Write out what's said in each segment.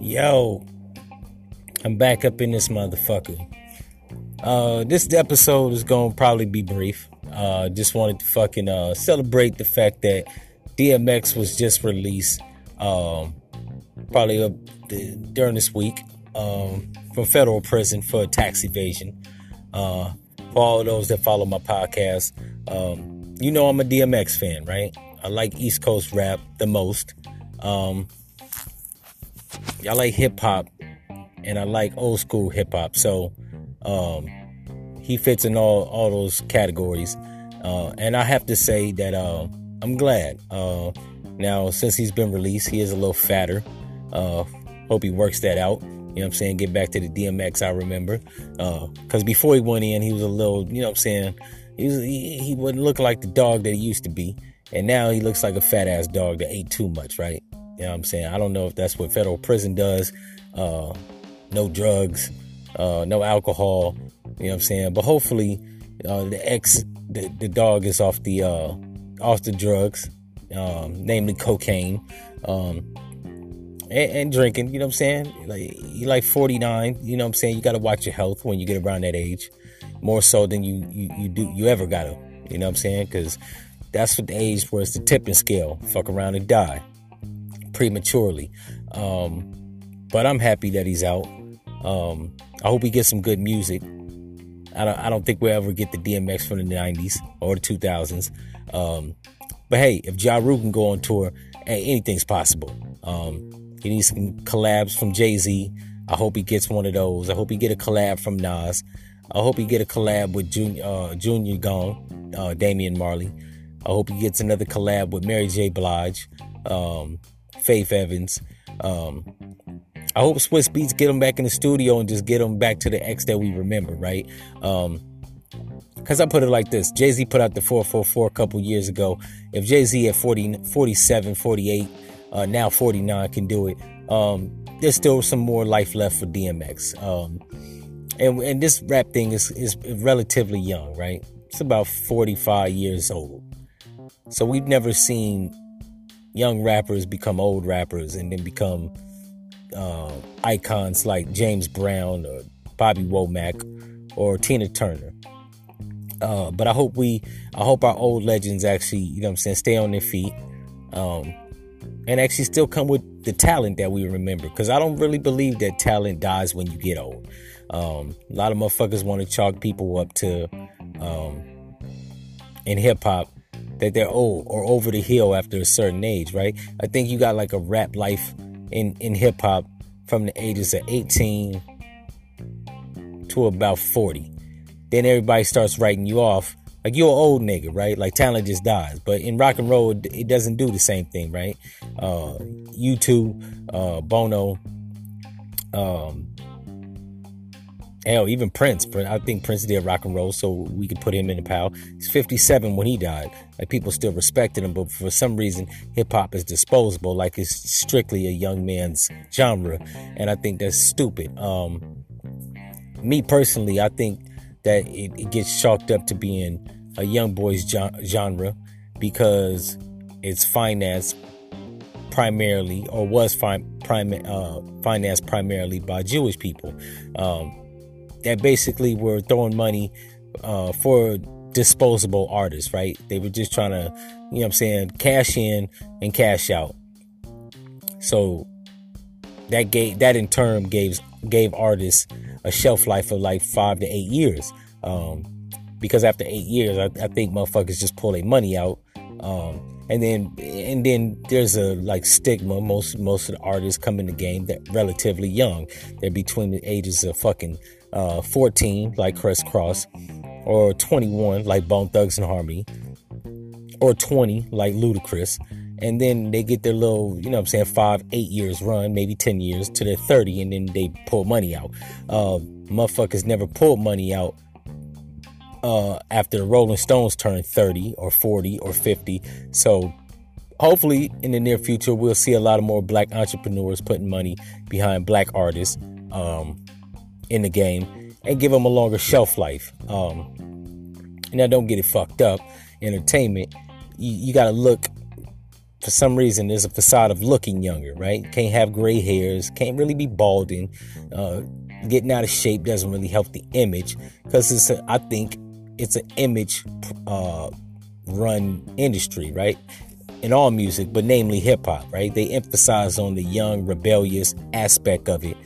Yo, I'm back up in this motherfucker. Uh, this episode is gonna probably be brief. Uh, just wanted to fucking uh, celebrate the fact that DMX was just released, um, probably uh, during this week, um, from federal prison for tax evasion. Uh, for all those that follow my podcast, um, you know I'm a DMX fan, right? I like East Coast rap the most. Um, I like hip hop and I like old school hip hop. So um, he fits in all all those categories. Uh, and I have to say that uh, I'm glad. Uh, now since he's been released, he is a little fatter. Uh, hope he works that out. You know what I'm saying? Get back to the DMX I remember. Because uh, before he went in, he was a little, you know what I'm saying? He, was, he, he wouldn't look like the dog that he used to be. And now he looks like a fat ass dog that ate too much, right? You know what I'm saying? I don't know if that's what federal prison does. Uh, no drugs, uh, no alcohol. You know what I'm saying? But hopefully, uh, the ex, the, the dog is off the uh, off the drugs, um, namely cocaine, um, and, and, drinking. You know what I'm saying? Like you like 49. You know what I'm saying? You got to watch your health when you get around that age, more so than you you, you do you ever gotta. You know what I'm saying? Because that's what the age where it's the tipping scale. Fuck around and die prematurely. Um, but I'm happy that he's out. Um, I hope he gets some good music. I don't, I don't think we'll ever get the DMX from the 90s or the 2000s. Um, but hey, if Ja Rule can go on tour, hey, anything's possible. Um, he needs some collabs from Jay Z. I hope he gets one of those. I hope he get a collab from Nas. I hope he get a collab with Junior, uh, Junior Gong, uh, Damian Marley. I hope he gets another collab with Mary J. Blige. Um, Faith Evans. Um, I hope Swizz Beatz get him back in the studio and just get him back to the X that we remember, right? Um, Cause I put it like this: Jay Z put out the 444 a couple years ago. If Jay Z at 40, 47, 48, uh, now 49 can do it, um, there's still some more life left for DMX. Um, and, and this rap thing is, is relatively young, right? It's about 45 years old. So we've never seen young rappers become old rappers and then become uh, icons like James Brown or Bobby Womack or Tina Turner. Uh, but I hope we, I hope our old legends actually, you know I'm saying, stay on their feet. Um, and actually still come with the talent that we remember. Because I don't really believe that talent dies when you get old. Um, a lot of motherfuckers want to chalk people up to, um, in hip hop, that they're old or over the hill after a certain age, right? I think you got like a rap life in, in hip hop from the ages of 18 to about 40. Then everybody starts writing you off. Like you're an old nigga, right? Like talent just dies. But in rock and roll, it doesn't do the same thing, right? Uh, U2, uh, Bono, um, Hell, even Prince. I think Prince did rock and roll, so we could put him in the pile. He's 57 when he died. Like people still respected him, but for some reason, hip hop is disposable, like it's strictly a young man's genre, and I think that's stupid. Um, me personally, I think that it, it gets chalked up to being a young boy's genre because it's financed primarily or was fi- prim- uh, financed primarily by Jewish people. Um, that basically were throwing money uh, for disposable artists, right? They were just trying to, you know I'm saying, cash in and cash out. So that gave that in turn gave gave artists a shelf life of like five to eight years. Um, because after eight years, I, I think motherfuckers just pull their money out. Um, and then and then there's a like stigma. Most most of the artists come in the game that relatively young. They're between the ages of fucking uh, 14, like Kris Kross, or 21, like Bone Thugs and Harmony, or 20, like Ludacris. And then they get their little, you know I'm saying, five, eight years run, maybe 10 years to their 30, and then they pull money out. Uh, motherfuckers never pulled money out uh, after the Rolling Stones turn 30 or 40 or 50. So hopefully in the near future, we'll see a lot of more black entrepreneurs putting money behind black artists. Um, in the game and give them a longer shelf life. Um, now, don't get it fucked up. Entertainment, you, you got to look for some reason there's a facade of looking younger, right? Can't have gray hairs, can't really be balding, uh, getting out of shape doesn't really help the image because it's a, I think it's an image uh, run industry, right? In all music, but namely hip hop, right? They emphasize on the young, rebellious aspect of it,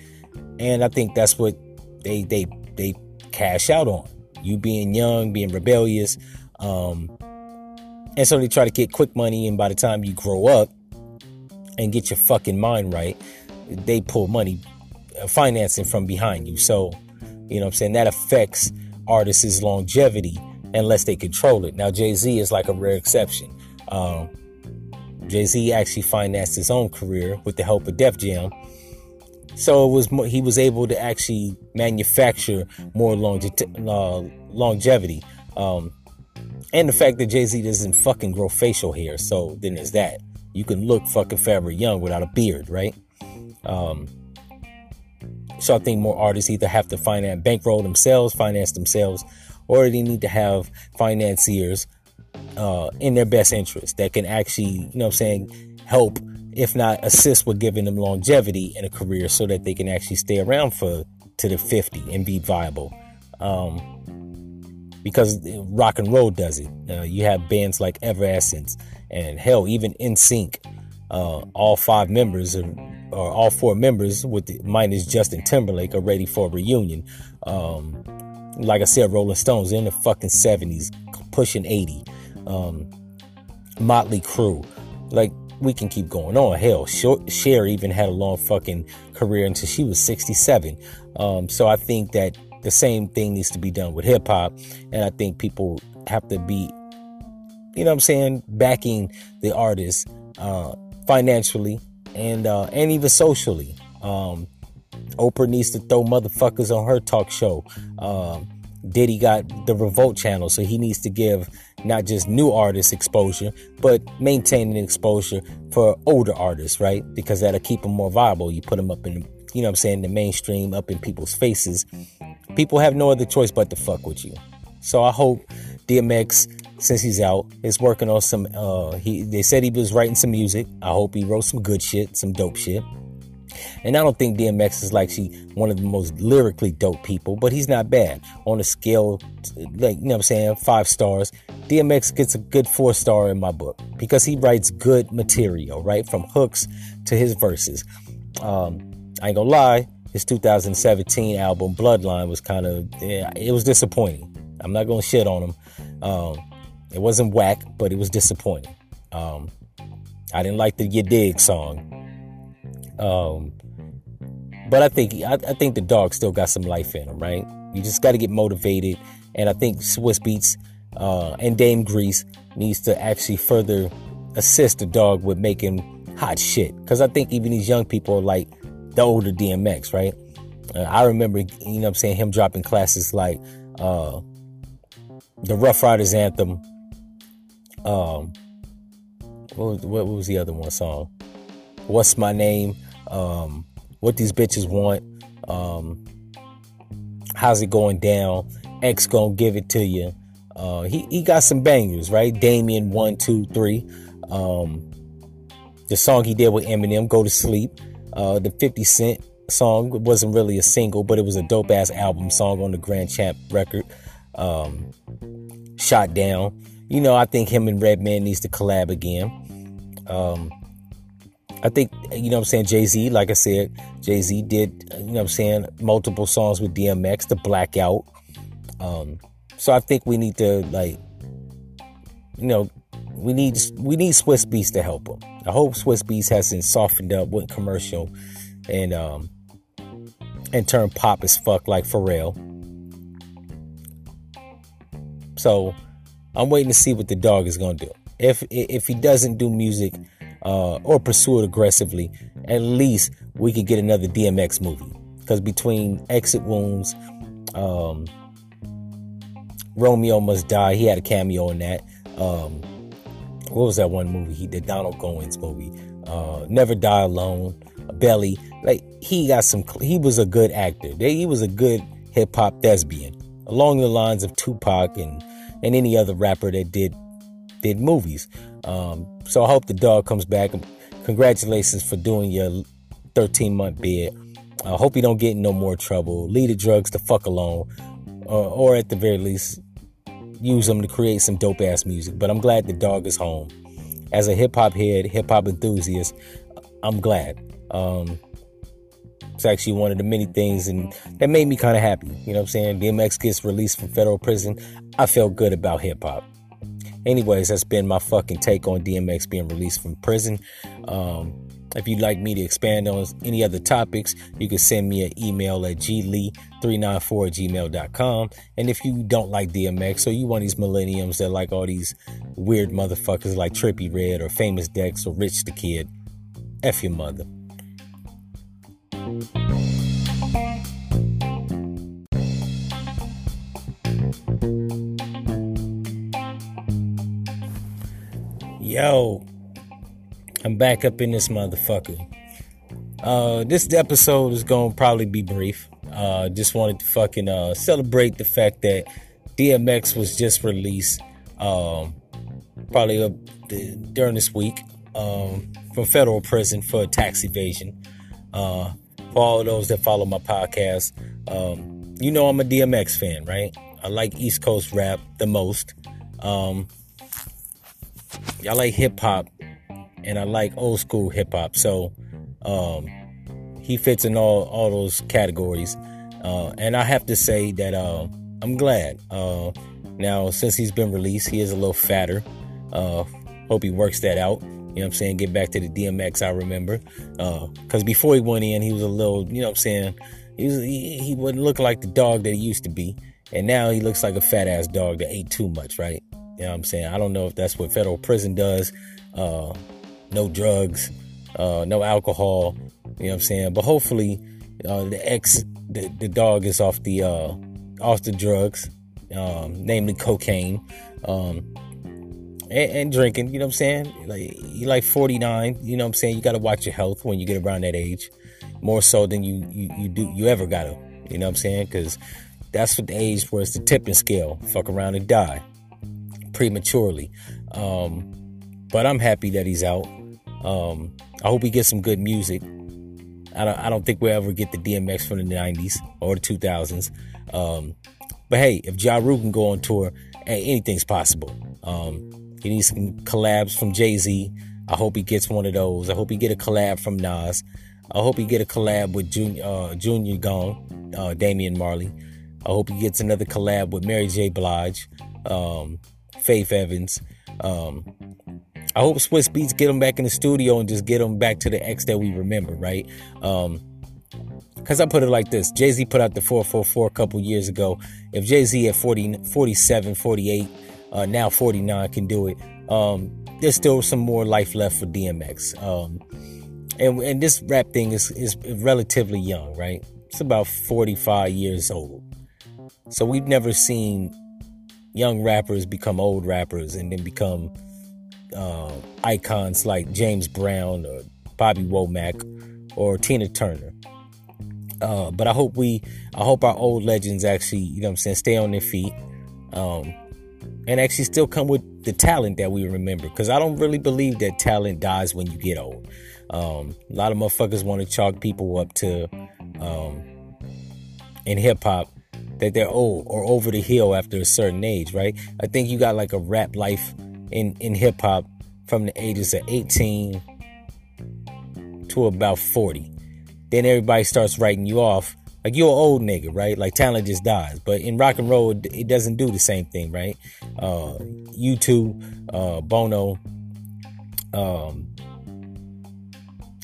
and I think that's what they they they cash out on. You being young, being rebellious, um, and so they try to get quick money, and by the time you grow up and get your fucking mind right, they pull money, uh, financing from behind you. So, you know what I'm saying? That affects artists' longevity unless they control it. Now, Jay Z is like a rare exception. Um, Jay Z actually financed his own career with the help of Def Jam. So it was he was able to actually manufacture more longe- uh, longevity. Um, and the fact that Jay Z doesn't fucking grow facial hair. So then there's that. You can look fucking forever young without a beard, right? Um, so I think more artists either have to finance, bankroll themselves, finance themselves, or they need to have financiers uh, in their best interest that can actually, you know I'm saying, help, if not assist with giving them longevity in a career so that they can actually stay around for to the 50 and be viable. Um, because rock and roll does it. Uh, you have bands like Evanescence and hell, even NSYNC. Uh, all five members are, or all four members, with the, minus Justin Timberlake, are ready for a reunion. Um, like I said, Rolling Stones in the fucking seventies, pushing eighty. Um, Motley Crue, like we can keep going on. Hell, Cher even had a long fucking career until she was sixty-seven. Um, so I think that the same thing needs to be done with hip hop. And I think people have to be, you know what I'm saying, backing the artist uh, financially and uh, and even socially. Um, Oprah needs to throw motherfuckers on her talk show. Um, Diddy got the Revolt channel, so he needs to give not just new artists exposure, but maintaining exposure for older artists, right? Because that'll keep them more viable. You put them up in, you know I'm saying, the mainstream, up in people's faces, people have no other choice but to fuck with you. So I hope DMX, since he's out, is working on some. Uh, he they said he was writing some music. I hope he wrote some good shit, some dope shit. And I don't think DMX is like she one of the most lyrically dope people, but he's not bad on a scale like you know what I'm saying, five stars. DMX gets a good four star in my book because he writes good material, right? From hooks to his verses. Um, I ain't gonna lie, his 2017 album Bloodline was kind of yeah, it was disappointing. I'm not gonna shit on him. Um, it wasn't whack, but it was disappointing. Um, I didn't like the "You Dig" song. Um, but I think I, I, think the dog still got some life in him, right? You just got to get motivated, and I think Swizz Beatz uh, and Dame Grease needs to actually further assist the dog with making hot shit. Because I think even these young people are like the older DMX, right? Uh, I remember, you know I'm saying, him dropping classes like uh, the Ruff Ryders anthem. Um, what was, what was the other one song? What's my name? Um, what these bitches want? Um, how's it going down? X gonna give it to you. Uh, he he got some bangers, right? Damien one two three. Um, the song he did with Eminem, "Go to Sleep." Uh, the 50 Cent song wasn't really a single, but it was a dope ass album song on the Grand Champ record. Um, Shot Down. You know, I think him and Redman needs to collab again. Um, I think, you know I'm saying, Jay Z, like I said, Jay Z did, you know I'm saying, multiple songs with DMX, The Blackout. Um, so I think we need to, like, you know, we need we need Swizz Beatz to help him. I hope Swizz Beatz hasn't softened up, went commercial, and um and turned pop as fuck like Pharrell. So I'm waiting to see what the dog is gonna do. If if he doesn't do music uh, or pursue it aggressively, at least we could get another DMX movie. Because between Exit Wounds, um, Romeo Must Die, he had a cameo in that. Um, what was that one movie he did? Donald Goines movie, uh, Never Die Alone, Belly. Like he got some. He was a good actor. He was a good hip hop thespian, along the lines of Tupac and and any other rapper that did did movies. Um, so I hope the dog comes back. Congratulations for doing your 13 month bid. I hope you don't get in no more trouble. Leave the drugs the fuck alone, or, or at the very least, use them to create some dope ass music. But I'm glad the dog is home. As a hip hop head, hip hop enthusiast, I'm glad. Um, it's actually one of the many things and that made me kind of happy. You know what I'm saying? DMX gets released from federal prison. I felt good about hip hop. Anyways, that's been my fucking take on DMX being released from prison. Um, if you'd like me to expand on any other topics, you can send me an email at glee394 gmail.com. And if you don't like DMX or you want these millenniums that like all these weird motherfuckers like Trippie Redd or Famous Dex or Rich the Kid, F your mother. Yo, I'm back up in this motherfucker. Uh, this episode is gonna probably be brief. Uh, just wanted to fucking uh, celebrate the fact that DMX was just released, um, probably uh, during this week um, from federal prison for tax evasion. Uh, for all those that follow my podcast, um, you know I'm a DMX fan, right? I like East Coast rap the most. Um, I like hip hop and I like old school hip hop. So um, he fits in all all those categories. Uh, and I have to say that uh, I'm glad. Uh, now since he's been released, he is a little fatter. Uh, hope he works that out. You know what I'm saying? Get back to the DMX I remember. Because uh, before he went in, he was a little, you know what I'm saying? He, was, he, he wouldn't look like the dog that he used to be. And now he looks like a fat ass dog that ate too much, right? You know what I'm saying? I don't know if that's what federal prison does. Uh, no drugs, uh, no alcohol. You know what I'm saying? But hopefully, uh, the ex, the, the dog is off the uh, off the drugs, um, namely cocaine, um, and, and, drinking. You know what I'm saying? Like you like 49. You know what I'm saying? You got to watch your health when you get around that age, more so than you you, you do you ever gotta. You know what I'm saying? Because that's what the age where it's the tipping scale. Fuck around and die prematurely. Um, but I'm happy that he's out. Um, I hope he gets some good music. I don't, I don't think we'll ever get the DMX from the 90s or the 2000s. Um, but hey, if Ja Rule can go on tour, anything's possible. Um, he needs some collabs from Jay Z. I hope he gets one of those. I hope he get a collab from Nas. I hope he get a collab with Junior, uh, Junior Gong, uh, Damian Marley. I hope he gets another collab with Mary J. Blige. Um, Faith Evans. Um, I hope Swizz Beatz get him back in the studio and just get him back to the X that we remember, right? Um, Cause I put it like this: Jay Z put out the 444 a couple years ago. If Jay Z at 40, 47, 48, uh, now 49 can do it, um, there's still some more life left for DMX. Um, and, and this rap thing is, is relatively young, right? It's about 45 years old. So we've never seen young rappers become old rappers and then become uh, icons like James Brown or Bobby Womack or Tina Turner. Uh, but I hope we, I hope our old legends actually, you know what I'm saying, stay on their feet. Um, and actually still come with the talent that we remember. Because I don't really believe that talent dies when you get old. Um, a lot of motherfuckers want to chalk people up to, um, in hip hop, that they're old or over the hill after a certain age, right? I think you got like a rap life in, in hip hop from the ages of 18 to about 40. Then everybody starts writing you off like you're an old nigga, right? Like talent just dies. But in rock and roll, it doesn't do the same thing, right? Uh, U2, uh, Bono, um,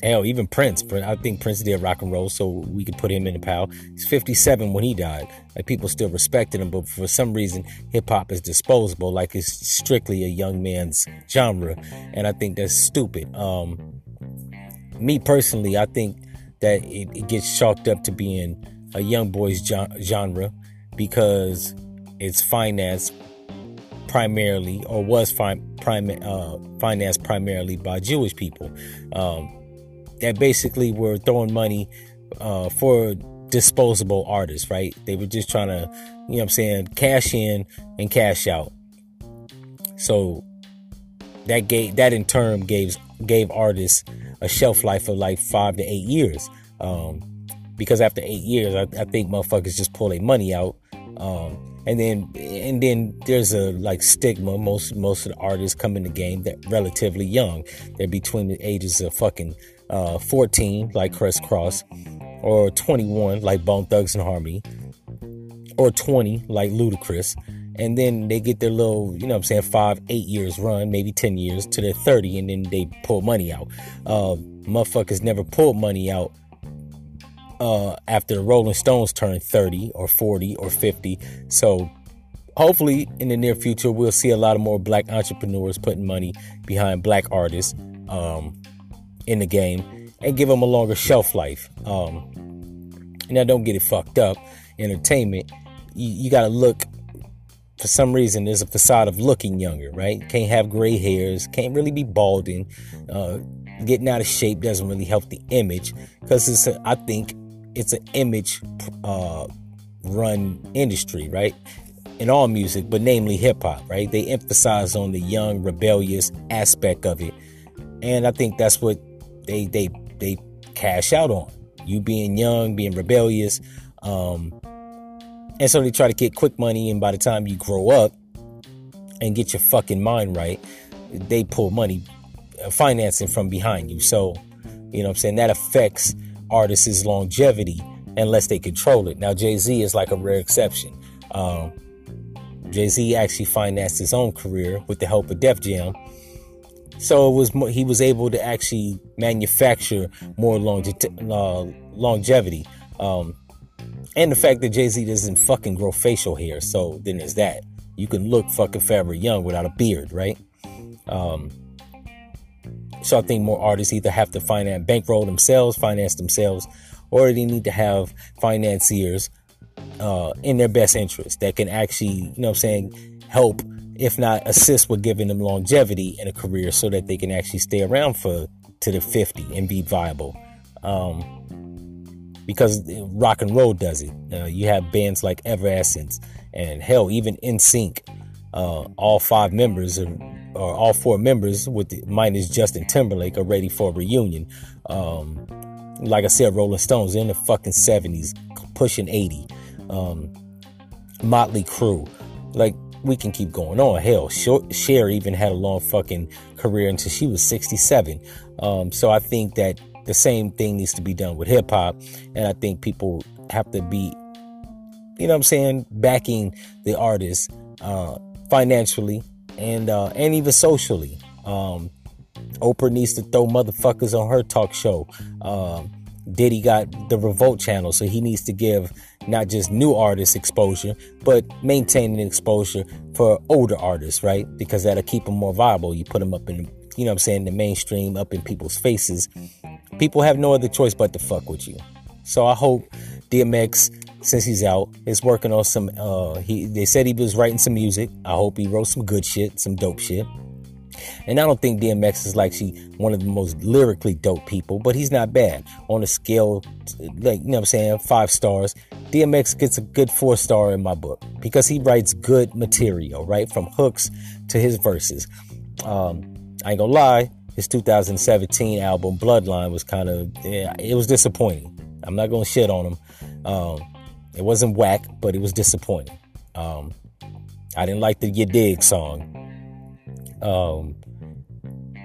Hell, even Prince. I think Prince did rock and roll, so we could put him in the pile. He's 57 when he died. Like people still respected him, but for some reason, hip hop is disposable. Like it's strictly a young man's genre, and I think that's stupid. Um, me personally, I think that it, it gets chalked up to being a young boy's genre because it's financed primarily or was fi- prim- uh, financed primarily by Jewish people. Um, that basically were throwing money uh, for disposable artists, right? They were just trying to, you know what I'm saying, cash in and cash out. So that gave that in turn gave gave artists a shelf life of like five to eight years. Um, because after eight years, I, I think motherfuckers just pull their money out. Um, and then and then there's a like stigma. Most most of the artists come in the game that relatively young. They're between the ages of fucking uh, 14, like Kris Kross, or 21, like Bone Thugs and Harmony, or 20, like Ludacris. And then they get their little, you know I'm saying, five, eight years run, maybe 10 years to their 30, and then they pull money out. Uh, motherfuckers never pulled money out uh, after the Rolling Stones turn 30 or 40 or 50. So hopefully in the near future, we'll see a lot of more black entrepreneurs putting money behind black artists um, in the game and give them a longer shelf life. Um, now, don't get it fucked up. Entertainment, you, you got to look. For some reason, there's a facade of looking younger, right? Can't have gray hairs, can't really be balding. Uh, getting out of shape doesn't really help the image because it's, a, I think, it's an image uh, run industry, right? In all music, but namely hip hop, right? They emphasize on the young, rebellious aspect of it, and I think that's what they they they cash out on. You being young, being rebellious, um, and so they try to get quick money. And by the time you grow up and get your fucking mind right, they pull money, uh, financing from behind you. So, you know, I'm saying that affects artist's longevity unless they control it. Now, Jay Z is like a rare exception. Um, Jay Z actually financed his own career with the help of Def Jam. So it was he was able to actually manufacture more longe- uh, longevity. Um, and the fact that Jay Z doesn't fucking grow facial hair. So then there's that. You can look fucking forever young without a beard, right? Um, so I think more artists either have to finance, bankroll themselves, finance themselves, or they need to have financiers uh, in their best interest that can actually, you know I'm saying, help, if not assist with giving them longevity in a career so that they can actually stay around for to the 50 and be viable. Um, because rock and roll does it. Uh, you have bands like Evanescence and hell, even NSYNC. Uh, all five members are or all four members, with the, minus Justin Timberlake, are ready for a reunion. Um, like I said, Rolling Stones in the fucking seventies, pushing eighty. Um, Motley Crue, like we can keep going on. Hell, Cher even had a long fucking career until she was sixty-seven. Um, so I think that the same thing needs to be done with hip hop, and I think people have to be, you know, what I'm saying, backing the artists uh, financially and uh, and even socially. Um, Oprah needs to throw motherfuckers on her talk show. Um, Diddy got the Revolt channel, so he needs to give not just new artists exposure, but maintaining exposure for older artists, right? Because that'll keep them more viable. You put them up in, you know I'm saying, the mainstream, up in people's faces. People have no other choice but to fuck with you. So I hope DMX since he's out is working on some uh he they said he was writing some music i hope he wrote some good shit some dope shit and i don't think dmx is like she one of the most lyrically dope people but he's not bad. On a scale like you know what i'm saying five stars dmx gets a good four star in my book because he writes good material right? From hooks to his verses. Um i ain't gonna lie his 2017 album bloodline was kind of yeah, it was disappointing. I'm not gonna shit on him. Um, it wasn't whack, but it was disappointing. Um, I didn't like the "You Dig" song. Um,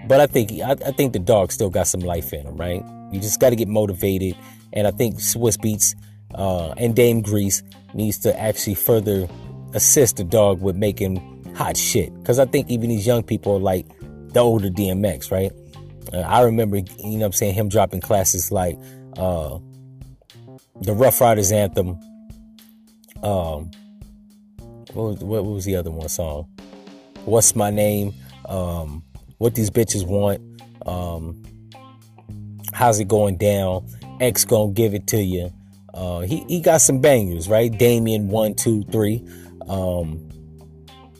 but I think I, I, think the dog still got some life in him, right? You just got to get motivated, and I think Swizz Beatz uh, and Dame Grease needs to actually further assist the dog with making hot shit. Because I think even these young people like the older DMX, right? Uh, I remember, you know, I'm saying him dropping classes like uh, the Ruff Ryders anthem um, what was, what was the other one song? What's my name? Um, what these bitches want? Um, how's it going down? X gonna give it to you. Uh, he he got some bangers, right? Damien one two three. Um,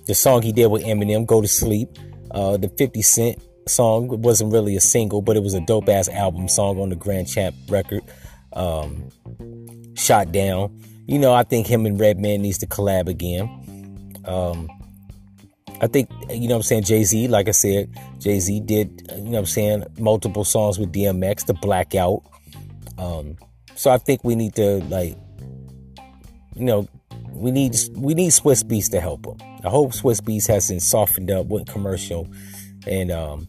the song he did with Eminem, "Go to Sleep." Uh, the 50 Cent song wasn't really a single, but it was a dope ass album song on the Grand Champ record. Um, Shot Down you know, I think him and Redman needs to collab again. Um, I think, you know I'm saying, Jay Z, like I said, Jay Z did, you know what I'm saying, multiple songs with DMX, the Blackout. Um, so I think we need to, like, you know, we need we need Swizz Beatz to help him. I hope Swizz Beatz hasn't softened up, went commercial, and um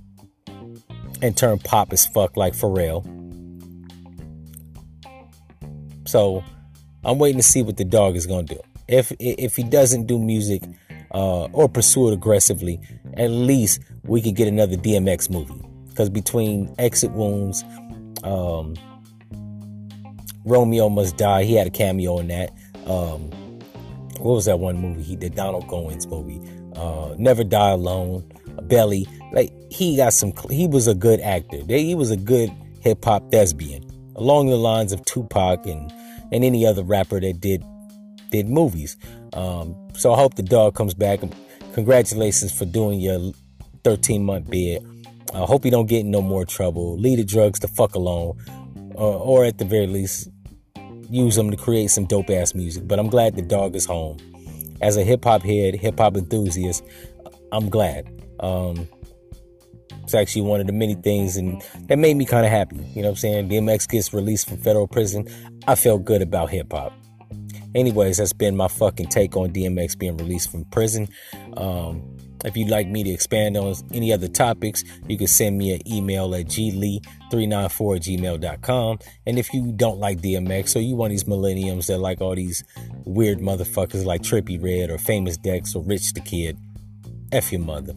and turned pop as fuck like Pharrell. So I'm waiting to see what the dog is gonna do. If if he doesn't do music uh, or pursue it aggressively, at least we could get another DMX movie. Because between Exit Wounds, um, Romeo Must Die, he had a cameo in that. Um, what was that one movie he did? Donald Goines movie. Uh, Never Die Alone. Belly. Like he got some. He was a good actor. He was a good hip hop thespian, along the lines of Tupac and and any other rapper that did did movies. Um, so I hope the dog comes back. Congratulations for doing your 13 month bid. I hope you don't get in no more trouble. Leave the drugs the fuck alone, or, or at the very least, use them to create some dope ass music. But I'm glad the dog is home. As a hip hop head, hip hop enthusiast, I'm glad. Um, it's actually one of the many things and that made me kind of happy. You know what I'm saying? DMX gets released from federal prison. I felt good about hip hop. Anyways, that's been my fucking take on DMX being released from prison. Um, if you'd like me to expand on any other topics, you can send me an email at glee394 gmail.com. And if you don't like DMX or you one of these millenniums that like all these weird motherfuckers like Trippie Redd or Famous Dex or Rich the Kid, F your mother.